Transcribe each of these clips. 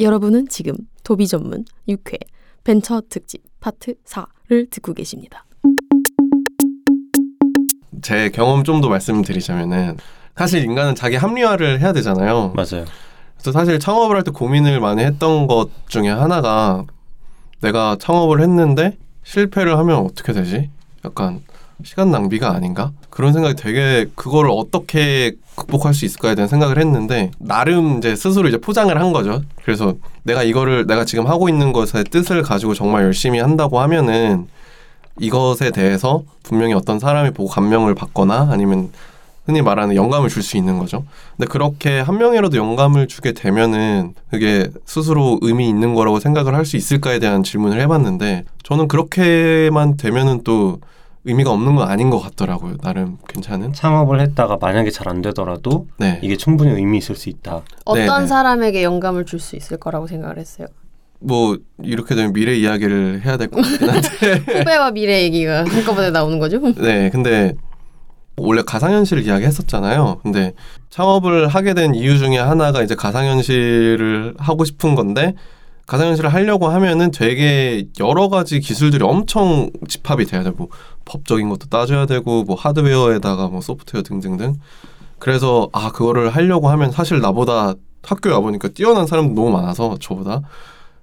여러분은 지금 도비 전문 6회 벤처 특집 파트 4를 듣고 계십니다. 제 경험 좀 더 말씀드리자면은 사실 인간은 자기 합리화를 해야 되잖아요. 맞아요. 그래서 사실 창업을 할 때 고민을 많이 했던 것 중에 하나가 내가 창업을 했는데 실패를 하면 어떻게 되지? 약간 시간 낭비가 아닌가? 그런 생각이 되게 그거를 어떻게 극복할 수 있을까에 대한 생각을 했는데 나름 이제 스스로 이제 포장을 한 거죠. 그래서 내가 이거를 내가 지금 하고 있는 것의 뜻을 가지고 정말 열심히 한다고 하면은 이것에 대해서 분명히 어떤 사람이 보고 감명을 받거나 아니면 흔히 말하는 영감을 줄 수 있는 거죠. 근데 그렇게 한 명이라도 영감을 주게 되면은 그게 스스로 의미 있는 거라고 생각을 할 수 있을까에 대한 질문을 해봤는데 저는 그렇게만 되면은 또 의미가 없는 건 아닌 것 같더라고요. 나름 괜찮은. 창업을 했다가 만약에 잘 안 되더라도 네. 이게 충분히 의미 있을 수 있다. 어떤 네네. 사람에게 영감을 줄 수 있을 거라고 생각을 했어요. 뭐 이렇게 되면 미래 이야기를 해야 될 것 같긴 한데. 후배와 미래 얘기가 한꺼번에 나오는 거죠? 네, 근데 원래 가상현실 이야기했었잖아요. 근데 창업을 하게 된 이유 중에 하나가 이제 가상현실을 하고 싶은 건데 가상현실을 하려고 하면은 되게 여러 가지 기술들이 엄청 집합이 돼야 되고 법적인 것도 따져야 되고 뭐 하드웨어에다가 뭐 소프트웨어 등등등. 그래서 아 그거를 하려고 하면 사실 나보다 학교에 와보니까 뛰어난 사람도 너무 많아서 저보다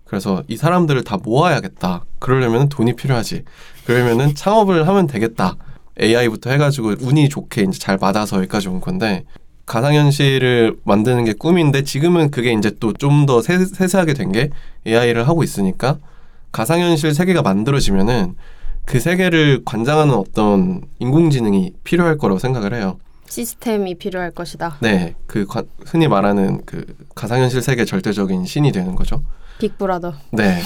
그래서 이 사람들을 다 모아야겠다. 그러려면 돈이 필요하지. 그러면은 창업을 하면 되겠다. AI부터 해가지고 운이 좋게 이제 잘 맞아서 여기까지 온 건데 가상현실을 만드는 게 꿈인데 지금은 그게 이제 또 좀 더 세세하게 된 게 AI를 하고 있으니까 가상현실 세계가 만들어지면은 그 세계를 관장하는 어떤 인공지능이 필요할 거라고 생각을 해요. 시스템이 필요할 것이다. 네, 그 관- 흔히 말하는 그 가상현실 세계 절대적인 신이 되는 거죠. 빅브라더. 네.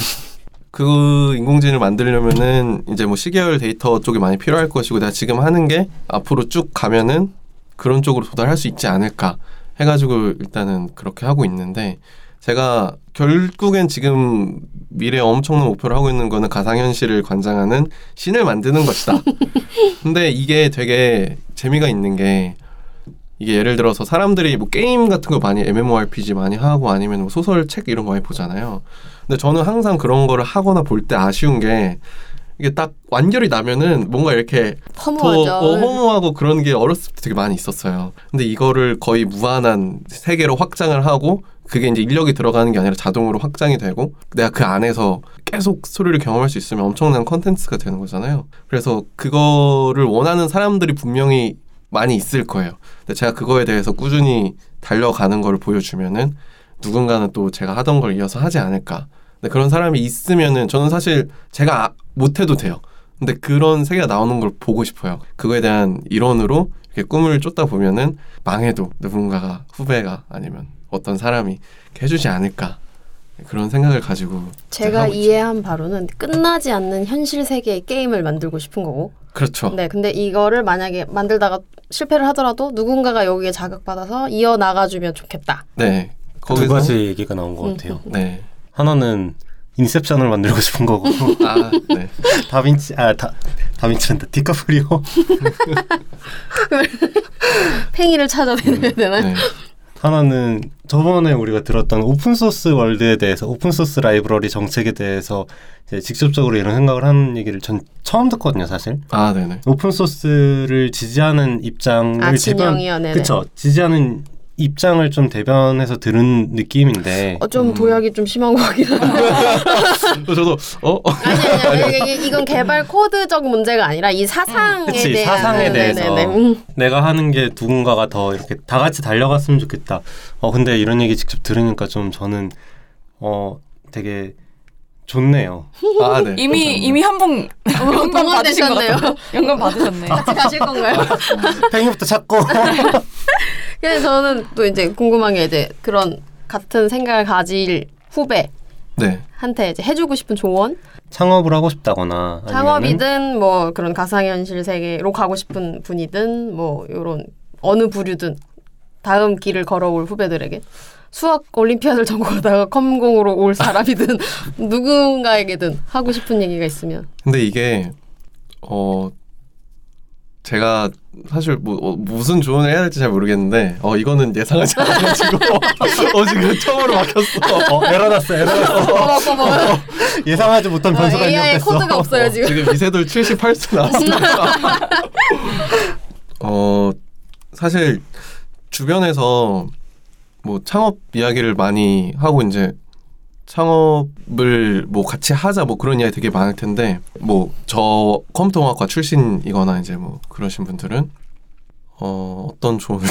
그 인공지능을 만들려면은 이제 뭐 시계열 데이터 쪽이 많이 필요할 것이고 내가 지금 하는 게 앞으로 쭉 가면은 그런 쪽으로 도달할 수 있지 않을까 해가지고 일단은 그렇게 하고 있는데 제가 결국엔 지금 미래에 엄청난 목표를 하고 있는 거는 가상현실을 관장하는 신을 만드는 것이다. 근데 이게 되게 재미가 있는 게 이게 예를 들어서 사람들이 뭐 게임 같은 거 많이 MMORPG 많이 하고 아니면 뭐 소설 책 이런 거 많이 보잖아요. 근데 저는 항상 그런 거를 하거나 볼 때 아쉬운 게 이게 딱 완결이 나면은 뭔가 이렇게 허무하죠. 더 어, 허무하고 그런 게 어렸을 때 되게 많이 있었어요. 근데 이거를 거의 무한한 세계로 확장을 하고 그게 이제 인력이 들어가는 게 아니라 자동으로 확장이 되고 내가 그 안에서 계속 스토리를 경험할 수 있으면 엄청난 컨텐츠가 되는 거잖아요. 그래서 그거를 원하는 사람들이 분명히 많이 있을 거예요. 근데 제가 그거에 대해서 꾸준히 달려가는 걸 보여주면은 누군가는 또 제가 하던 걸 이어서 하지 않을까. 근데 그런 사람이 있으면은 저는 사실 제가 아- 못해도 돼요. 근데 그런 세계가 나오는 걸 보고 싶어요. 그거에 대한 일원으로 이렇게 꿈을 쫓다 보면은 망해도 누군가가 후배가 아니면 어떤 사람이 해주지 않을까 그런 생각을 가지고 제가. 이해한 바로는 끝나지 않는 현실 세계의 게임을 만들고 싶은 거고. 그렇죠. 네, 근데 이거를 만약에 만들다가 실패를 하더라도 누군가가 여기에 자극받아서 이어 나가주면 좋겠다. 네. 두 거기서 가지 얘기가 나온 것 음. 같아요. 네. 하나는 Inception을 만들고 싶은 거고 아, 네. 다빈치 아 다, 다빈치란다 디카프리오 팽이를 찾아내야 되나요? 네. 하나는 저번에 우리가 들었던 open source world에 대해서 open source library 정책에 대해서 이제 직접적으로 이런 생각을 하는 얘기를 전 처음 듣거든요 사실 아, 네네. open source를 지지하는 입장을 아, 진영이요, 네네. 그쵸 지지하는 입장을 좀 대변해서 들은 느낌인데 어, 좀 음. 도약이 좀 심한 것 같긴 한데. 저도 어 아니, 아니, 아니, 이게- 이건 개발 코드적 문제가 아니라 이 사상에 그치, 대한. 사상에 네네네. 대해서. 음. 내가 하는 게 누군가가 더 이렇게 다 같이 달려갔으면 좋겠다. 어 근데 이런 얘기 직접 들으니까 좀 저는 어 되게 좋네요. 아, 네. 이미 감사합니다. 이미 한분 영감 동원되셨네요. 같아요. 영감 받으셨네. 같이 가실 건가요? 팽이부터 찾고 그래서 저는 또 이제 궁금한 게 이제 그런 같은 생각을 가질 후배한테 네. 이제 해주고 싶은 조언? 창업을 하고 싶다거나 아니면은 창업이든 뭐 그런 가상현실 세계로 가고 싶은 분이든 뭐 요런 어느 부류든 다음 길을 걸어올 후배들에게 수학 올림피아드를 전공하다가 컴공으로 올 사람이든 누군가에게든 하고 싶은 얘기가 있으면 근데 이게 어 제가 사실 뭐 어, 무슨 조언을 해야 될지 잘 모르겠는데 어 이거는 예상하지 않아가지고 어 지금 처음으로 막혔어. 어, 에러 났어, 에러 났어. 어머 어머 어머. 예상하지 못한 변수가 AI 입력됐어. 코드가 없어요 지금. 지금 이세돌 78수 나왔습니다. 어 사실 주변에서 뭐 창업 이야기를 많이 하고 이제 창업을 뭐 같이 하자 뭐 그런 이야기 되게 많을 텐데 뭐 저 컴퓨터공학과 출신이거나 이제 뭐 그러신 분들은 어 어떤 조언을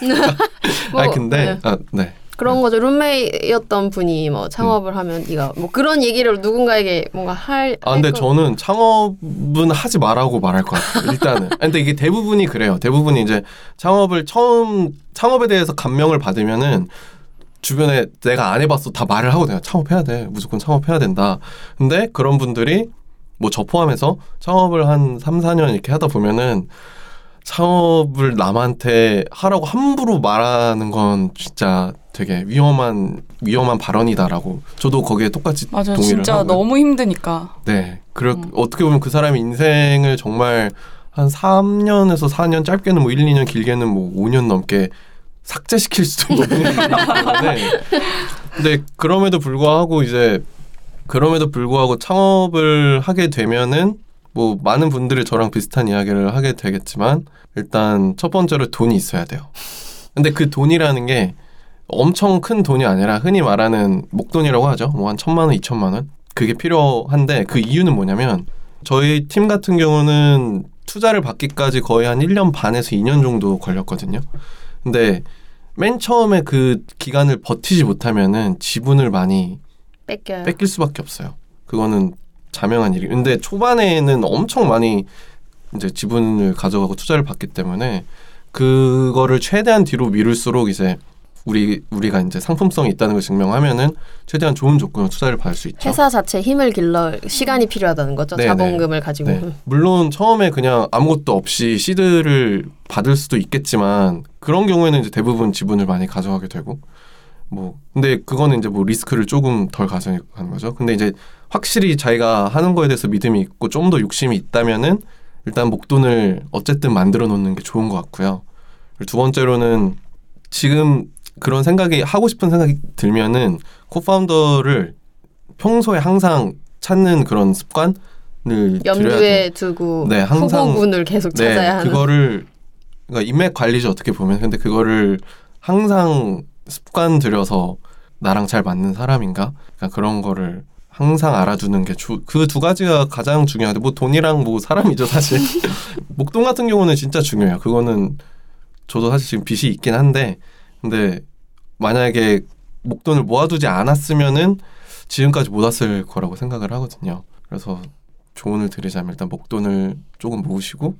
드려야 뭐, 아니 근데 네. 아 네. 그런 거죠. 룸메이였던 분이 뭐 창업을 하면 네가 뭐 그런 얘기를 누군가에게 뭔가 할. 아 근데 저는 창업은 하지 말라고 말할 것 같아요. 일단은. 근데 이게 대부분이 그래요. 대부분이 이제 창업을 처음 창업에 대해서 감명을 받으면은 주변에 내가 안 해봤어 다 말을 하고 내가 창업해야 돼 무조건 창업해야 된다. 근데 그런 분들이 뭐 저 포함해서 창업을 한 3, 4년 이렇게 하다 보면은 창업을 남한테 하라고 함부로 말하는 건 진짜 되게 위험한 위험한 발언이다라고 저도 거기에 똑같이 맞아요. 동의를 진짜 하고요. 너무 힘드니까. 네. 그렇 음. 어떻게 보면 그 사람의 인생을 정말 한 3년에서 4년 짧게는 뭐 1, 2년 길게는 뭐 5년 넘게 삭제시킬 수도 있는 분이기 때문에 근데 그럼에도 불구하고 이제 그럼에도 불구하고 창업을 하게 되면은 뭐 많은 분들이 저랑 비슷한 이야기를 하게 되겠지만 일단 첫 번째로 돈이 있어야 돼요. 근데 그 돈이라는 게 엄청 큰 돈이 아니라 흔히 말하는 목돈이라고 하죠. 뭐 한 천만 원, 이천만 원. 그게 필요한데 그 이유는 뭐냐면 저희 팀 같은 경우는 투자를 받기까지 거의 한 1년 반에서 2년 정도 걸렸거든요. 근데 맨 처음에 그 기간을 버티지 못하면은 지분을 많이 뺏겨요. 뺏길 수밖에 없어요. 그거는 자명한 일이. 근데 초반에는 엄청 많이 이제 지분을 가져가고 투자를 받기 때문에 그거를 최대한 뒤로 미룰수록 이제 우리 우리가 이제 상품성이 있다는 걸 증명하면은 최대한 좋은 조건으로 투자를 받을 수 있죠. 회사 자체 힘을 길러 시간이 필요하다는 거죠. 네, 자본금을 가지고. 네. 물론 처음에 그냥 아무것도 없이 시드를 받을 수도 있겠지만 그런 경우에는 이제 대부분 지분을 많이 가져가게 되고 뭐 근데 그거는 이제 뭐 리스크를 조금 덜 가져가는 거죠. 근데 이제 확실히 자기가 하는 거에 대해서 믿음이 있고 좀 더 욕심이 있다면은 일단 목돈을 어쨌든 만들어 놓는 게 좋은 것 같고요. 두 번째로는 지금 그런 생각이 하고 싶은 생각이 들면은 코파운더를 평소에 항상 찾는 그런 습관을. 염두에 두고 네, 항상- 후보군을 계속 찾아야 하는. 그거를 그러니까 인맥 관리죠 어떻게 보면. 근데 그거를 항상 습관 들여서 나랑 잘 맞는 사람인가? 그러니까 그런 거를 항상 알아두는 게 그 두 가지가 가장 중요한데 뭐 돈이랑 뭐 사람이죠 사실. 목돈 같은 경우는 진짜 중요해요. 그거는 저도 사실 지금 빚이 있긴 한데 근데 만약에 목돈을 모아두지 않았으면은 지금까지 못 왔을 거라고 생각을 하거든요 그래서 조언을 드리자면 일단 목돈을 조금 모으시고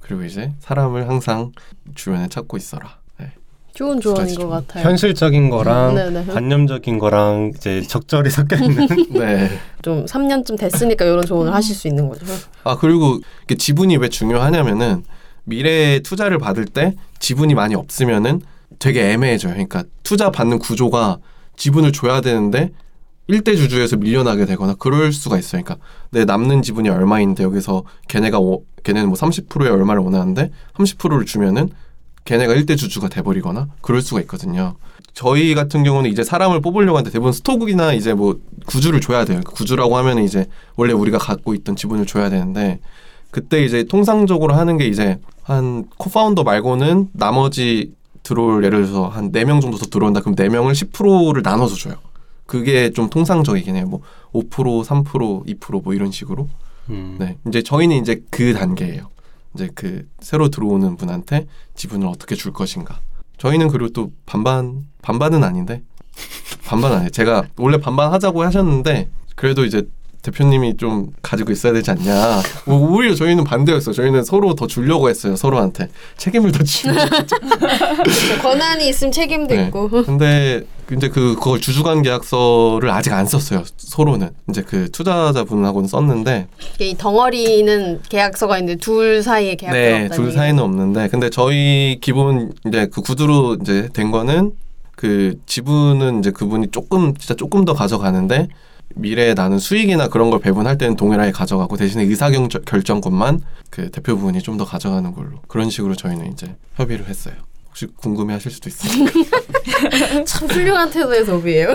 그리고 이제 사람을 항상 주변에 찾고 있어라. 네. 좋은 조언인 것좀 같아요. 현실적인 거랑 네, 네. 관념적인 거랑 이제 적절히 섞여 있는 네. 좀 3년쯤 됐으니까 이런 조언을 하실 수 있는 거죠. 아 그리고 이게 지분이 왜 중요하냐면은 미래에 투자를 받을 때 지분이 많이 없으면은 되게 애매해져요. 그러니까 투자 받는 구조가 지분을 줘야 되는데 일대 주주에서 밀려나게 되거나 그럴 수가 있어요. 그러니까 내 남는 지분이 얼마인데 여기서 걔네가 오, 걔네는 뭐 30%의 얼마를 원하는데 30%를 주면은 걔네가 일대 주주가 돼 버리거나 그럴 수가 있거든요. 저희 같은 경우는 이제 사람을 뽑으려고 하는데 대부분 스톡이나 이제 뭐 구주를 줘야 돼요. 구주라고 하면 이제 원래 우리가 갖고 있던 지분을 줘야 되는데 그때 이제 통상적으로 하는 게 이제 한 코파운더 말고는 나머지 들어올 예를 들어서 한 네 명 정도 더 들어온다. 그럼 네명을 10%를 나눠서 줘요. 그게 좀 통상적이긴 해요. 뭐 5%, 3%, 2%뭐 이런 식으로. 음. 네. 이제 저희는 이제 그 단계예요. 이제 그 새로 들어오는 분한테 지분을 어떻게 줄 것인가. 저희는 그리고 또 반반 반반은 아닌데 반반 아니에요. 제가 원래 반반 하자고 하셨는데 그래도 이제 대표님이 좀 가지고 있어야 되지 않냐. 뭐 오히려 저희는 반대였어요. 저희는 서로 더 주려고 했어요. 서로한테 책임을 더 지려고 권한이 있으면 책임도 네. 있고. 근데 이제 그 그걸 주주관 계약서를 아직 안 썼어요. 서로는 이제 그 투자자분하고는 썼는데 이 덩어리는 계약서가 있는데 둘 사이에 계약서가 네, 둘. 사이는 없는데 근데 저희 기본 이제 그 구두로 이제 된 거는 그 지분은 이제 그분이 조금 진짜 조금 더 가져가는데 미래에 나는 수익이나 그런 걸 배분할 때는 동일하게 가져가고 대신에 의사 결정권만 그 대표 부분이 좀 더 가져가는 걸로 그런 식으로 저희는 이제 협의를 했어요. 혹시 궁금해하실 수도 있어요. 참 훌륭한 태도의 소비예요.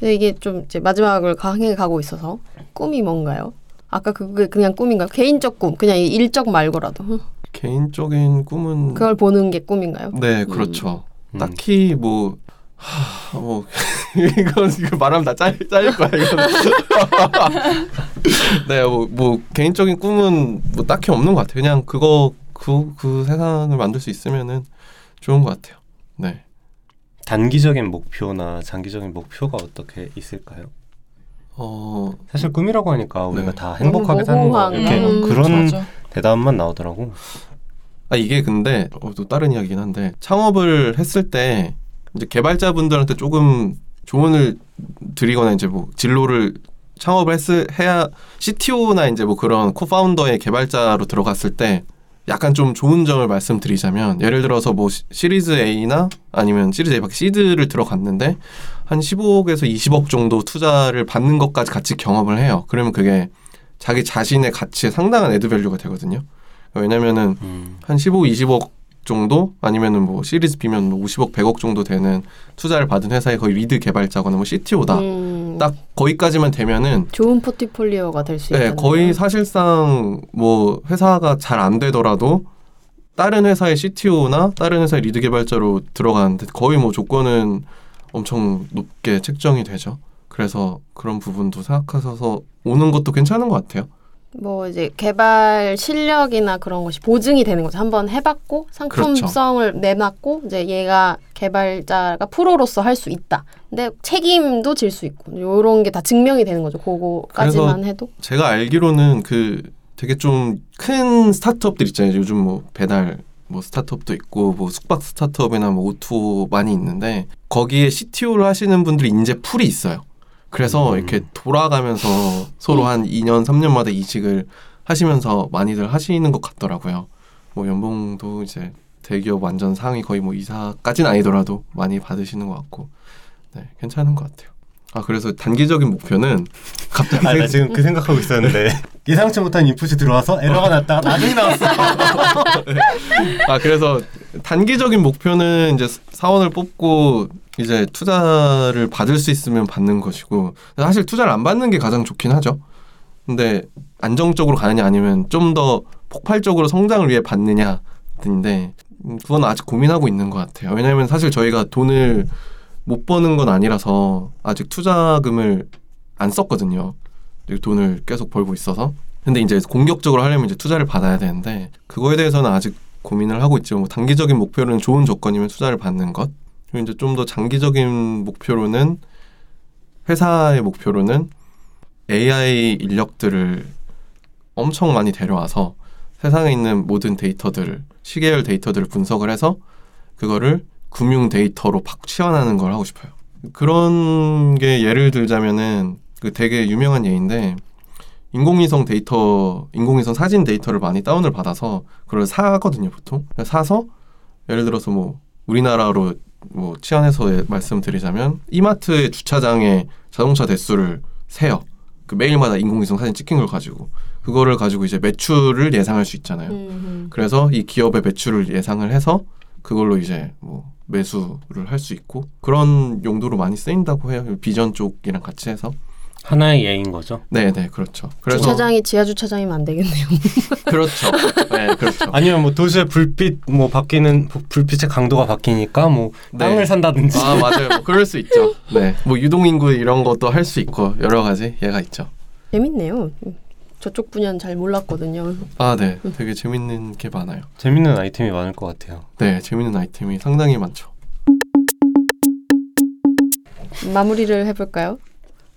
근데 이게 좀 이제 마지막을 강하게 가고 있어서 꿈이 뭔가요? 아까 그게 그냥 꿈인가요? 개인적 꿈, 그냥 일적 말고라도. 개인적인 꿈은 그걸 보는 게 꿈인가요? 네, 그렇죠. 음. 딱히 뭐 하, 뭐 이건 이거 말하면 다 짤, 짤릴 거야 이거. 네, 뭐, 뭐 개인적인 꿈은 뭐 딱히 없는 것 같아요. 그냥 그거 그 그 세상을 만들 수 있으면은 좋은 것 같아요. 네. 단기적인 목표나 장기적인 목표가 어떻게 있을까요? 어 사실 꿈이라고 하니까 우리가 네. 다 행복하게 사는 거 이렇게 음, 그런 맞아. 대답만 나오더라고. 아 이게 근데 어, 또 다른 이야기긴 한데 창업을 했을 때 이제 개발자분들한테 조금 조언을 드리거나 이제 뭐 진로를 창업을 했을 해야 CTO나 이제 뭐 그런 co-founder의 개발자로 들어갔을 때 약간 좀 좋은 점을 말씀드리자면 예를 들어서 뭐 시- 시리즈 A나 아니면 시리즈 A 밖에 seed를 들어갔는데 한 15억에서 20억 정도 투자를 받는 것까지 같이 경험을 해요. 그러면 그게 자기 자신의 가치에 상당한 add value가 되거든요. 왜냐면은 음. 한 15, 20억 정도 아니면은 뭐 시리즈 B면 뭐 50억, 100억 정도 되는 투자를 받은 회사의 거의 lead 개발자거나 뭐 CTO다. 음, 딱 거기까지만 되면은 좋은 포트폴리오가 될 수 있다. 네, 거의 사실상 뭐 회사가 잘 안 되더라도 다른 회사의 CTO나 다른 회사의 lead 개발자로 들어가는데 거의 뭐 조건은 엄청 높게 책정이 되죠. 그래서 그런 부분도 생각하셔서 오는 것도 괜찮은 것 같아요. 뭐 이제 개발 실력이나 그런 것이 보증이 되는 거죠. 한번 해봤고 상품성을 내놨고 이제 얘가 개발자가 프로로서 할 수 있다. 근데 책임도 질 수 있고 이런 게 다 증명이 되는 거죠. 그거까지만 해도. 제가 알기로는 그 되게 좀 큰 스타트업들 있잖아요. 요즘 뭐 배달 뭐 스타트업도 있고 뭐 숙박 스타트업이나 뭐 O2O 많이 있는데 거기에 CTO를 하시는 분들이 인재 풀이 있어요. 그래서 음. 이렇게 돌아가면서 서로 한 2년, 3년마다 이직을 하시면서 많이들 하시는 것 같더라고요. 뭐 연봉도 이제 대기업 완전 상위 거의 뭐 이사까지는 아니더라도 많이 받으시는 것 같고 네, 괜찮은 것 같아요. 아 그래서 단기적인 목표는 갑자기 아, 나 지금 그 생각하고 있었는데 예상치 못한 인풋이 들어와서 에러가 났다가 나중에 나왔어. 아 그래서 단기적인 목표는 이제 사원을 뽑고 이제 투자를 받을 수 있으면 받는 것이고 사실 투자를 안 받는 게 가장 좋긴 하죠. 근데 안정적으로 가느냐 아니면 좀 더 폭발적으로 성장을 위해 받느냐 인데 음, 그건 아직 고민하고 있는 것 같아요. 왜냐하면 사실 저희가 돈을 못 버는 건 아니라서 아직 투자금을 안 썼거든요. 돈을 계속 벌고 있어서. 근데 이제 공격적으로 하려면 이제 투자를 받아야 되는데 그거에 대해서는 아직 고민을 하고 있죠. 뭐 단기적인 목표로는 좋은 조건이면 투자를 받는 것. 그리고 이제 좀 더 장기적인 목표로는 회사의 목표로는 AI 인력들을 엄청 많이 데려와서 세상에 있는 모든 데이터들을 시계열 데이터들을 분석을 해서 그거를 금융 데이터로 팍 치환하는 걸 하고 싶어요. 그런 게 예를 들자면은 그 되게 유명한 예인데 인공위성 데이터, 인공위성 사진 데이터를 많이 다운을 받아서 그걸 사거든요, 보통. 사서 예를 들어서 뭐 우리나라로 뭐 치환해서 말씀드리자면 이마트의 주차장의 자동차 대수를 세요. 그 매일마다 인공위성 사진 찍힌 걸 가지고 그거를 가지고 이제 매출을 예상할 수 있잖아요. 음, 그래서 이 기업의 매출을 예상을 해서 그걸로 이제 뭐 매수를 할 수 있고 그런 용도로 많이 쓰인다고 해요. 비전 쪽이랑 같이 해서. 하나의 예인 거죠. 네, 네, 그렇죠. 그래서 주차장이 지하 주차장이면 안 되겠네요. 그렇죠. 네, 그렇죠. 아니면 뭐 도시의 불빛 뭐 바뀌는 부- 불빛의 강도가 바뀌니까 뭐 네. 땅을 산다든지. 아 맞아요. 뭐 그럴 수 있죠. 네, 뭐 유동 인구 이런 것도 할 수 있고 여러 가지 예가 있죠. 재밌네요. 저쪽 분야는 잘 몰랐거든요. 아, 네, 되게 재밌는 게 많아요. 재밌는 아이템이 많을 것 같아요. 네, 재밌는 아이템이 상당히 많죠. 마무리를 해볼까요?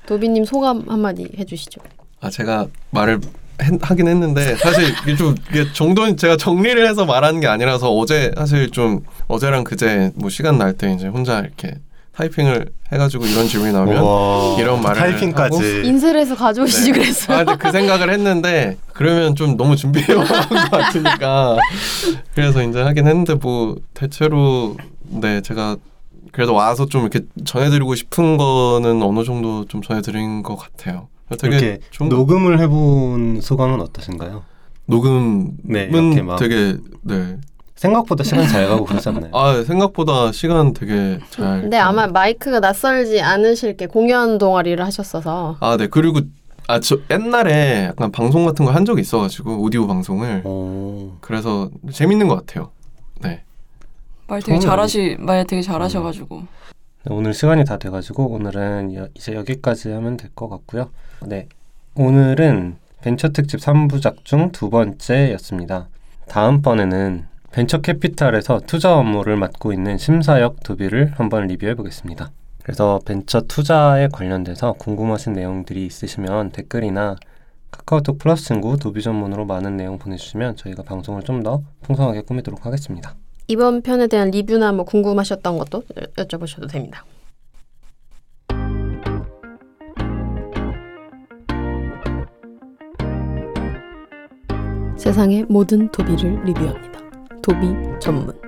도비님 소감 한마디 해주시죠. 아 제가 말을 했- 하긴 했는데 사실 이게 좀 이게 정도는 제가 정리를 해서 말하는 게 아니라서 어제 사실 좀 어제랑 그제 뭐 시간 날 때 이제 혼자 이렇게 타이핑을 해가지고 이런 질문이 나오면 우와, 이런 말을 타이핑까지. 인쇄를 해서 가져오시지 네. 그랬어요. 아, 근데 그 생각을 했는데 그러면 좀 너무 준비해 온 것 같으니까 그래서 이제 하긴 했는데 뭐 대체로 네 제가 그래도 와서 좀 이렇게 전해드리고 싶은 거는 어느 정도 좀 전해드린 것 같아요. 되게 이렇게 좋은 녹음을 해본 소감은 어떠신가요? 녹음은 네, 되게 네. 생각보다 시간 잘 가고 그러지 않나요? 아 생각보다 시간 되게 잘. 근데 아마 마이크가 낯설지 않으실 게 공연 동아리를 하셨어서 아 네 그리고 아 저 옛날에 약간 방송 같은 거 한 적이 있어가지고 오디오 방송을 오. 그래서 재밌는 것 같아요. 네. 말 되게 잘하시 말 되게 잘하셔가지고 네, 오늘 시간이 다 돼가지고 오늘은 여- 이제 여기까지 하면 될 것 같고요. 네, 오늘은 벤처 특집 3부작 중 두 번째였습니다. 다음번에는 벤처 캐피탈에서 투자 업무를 맡고 있는 심사역 도비를 한번 리뷰해 보겠습니다. 그래서 벤처 투자에 관련돼서 궁금하신 내용들이 있으시면 댓글이나 카카오톡 플러스 친구 도비 전문으로 많은 내용 보내주시면 저희가 방송을 좀 더 풍성하게 꾸미도록 하겠습니다. 이번 편에 대한 리뷰나 뭐 궁금하셨던 것도 여- 여쭤보셔도 됩니다. 세상의 모든 도비를 리뷰합니다. 도비 전문.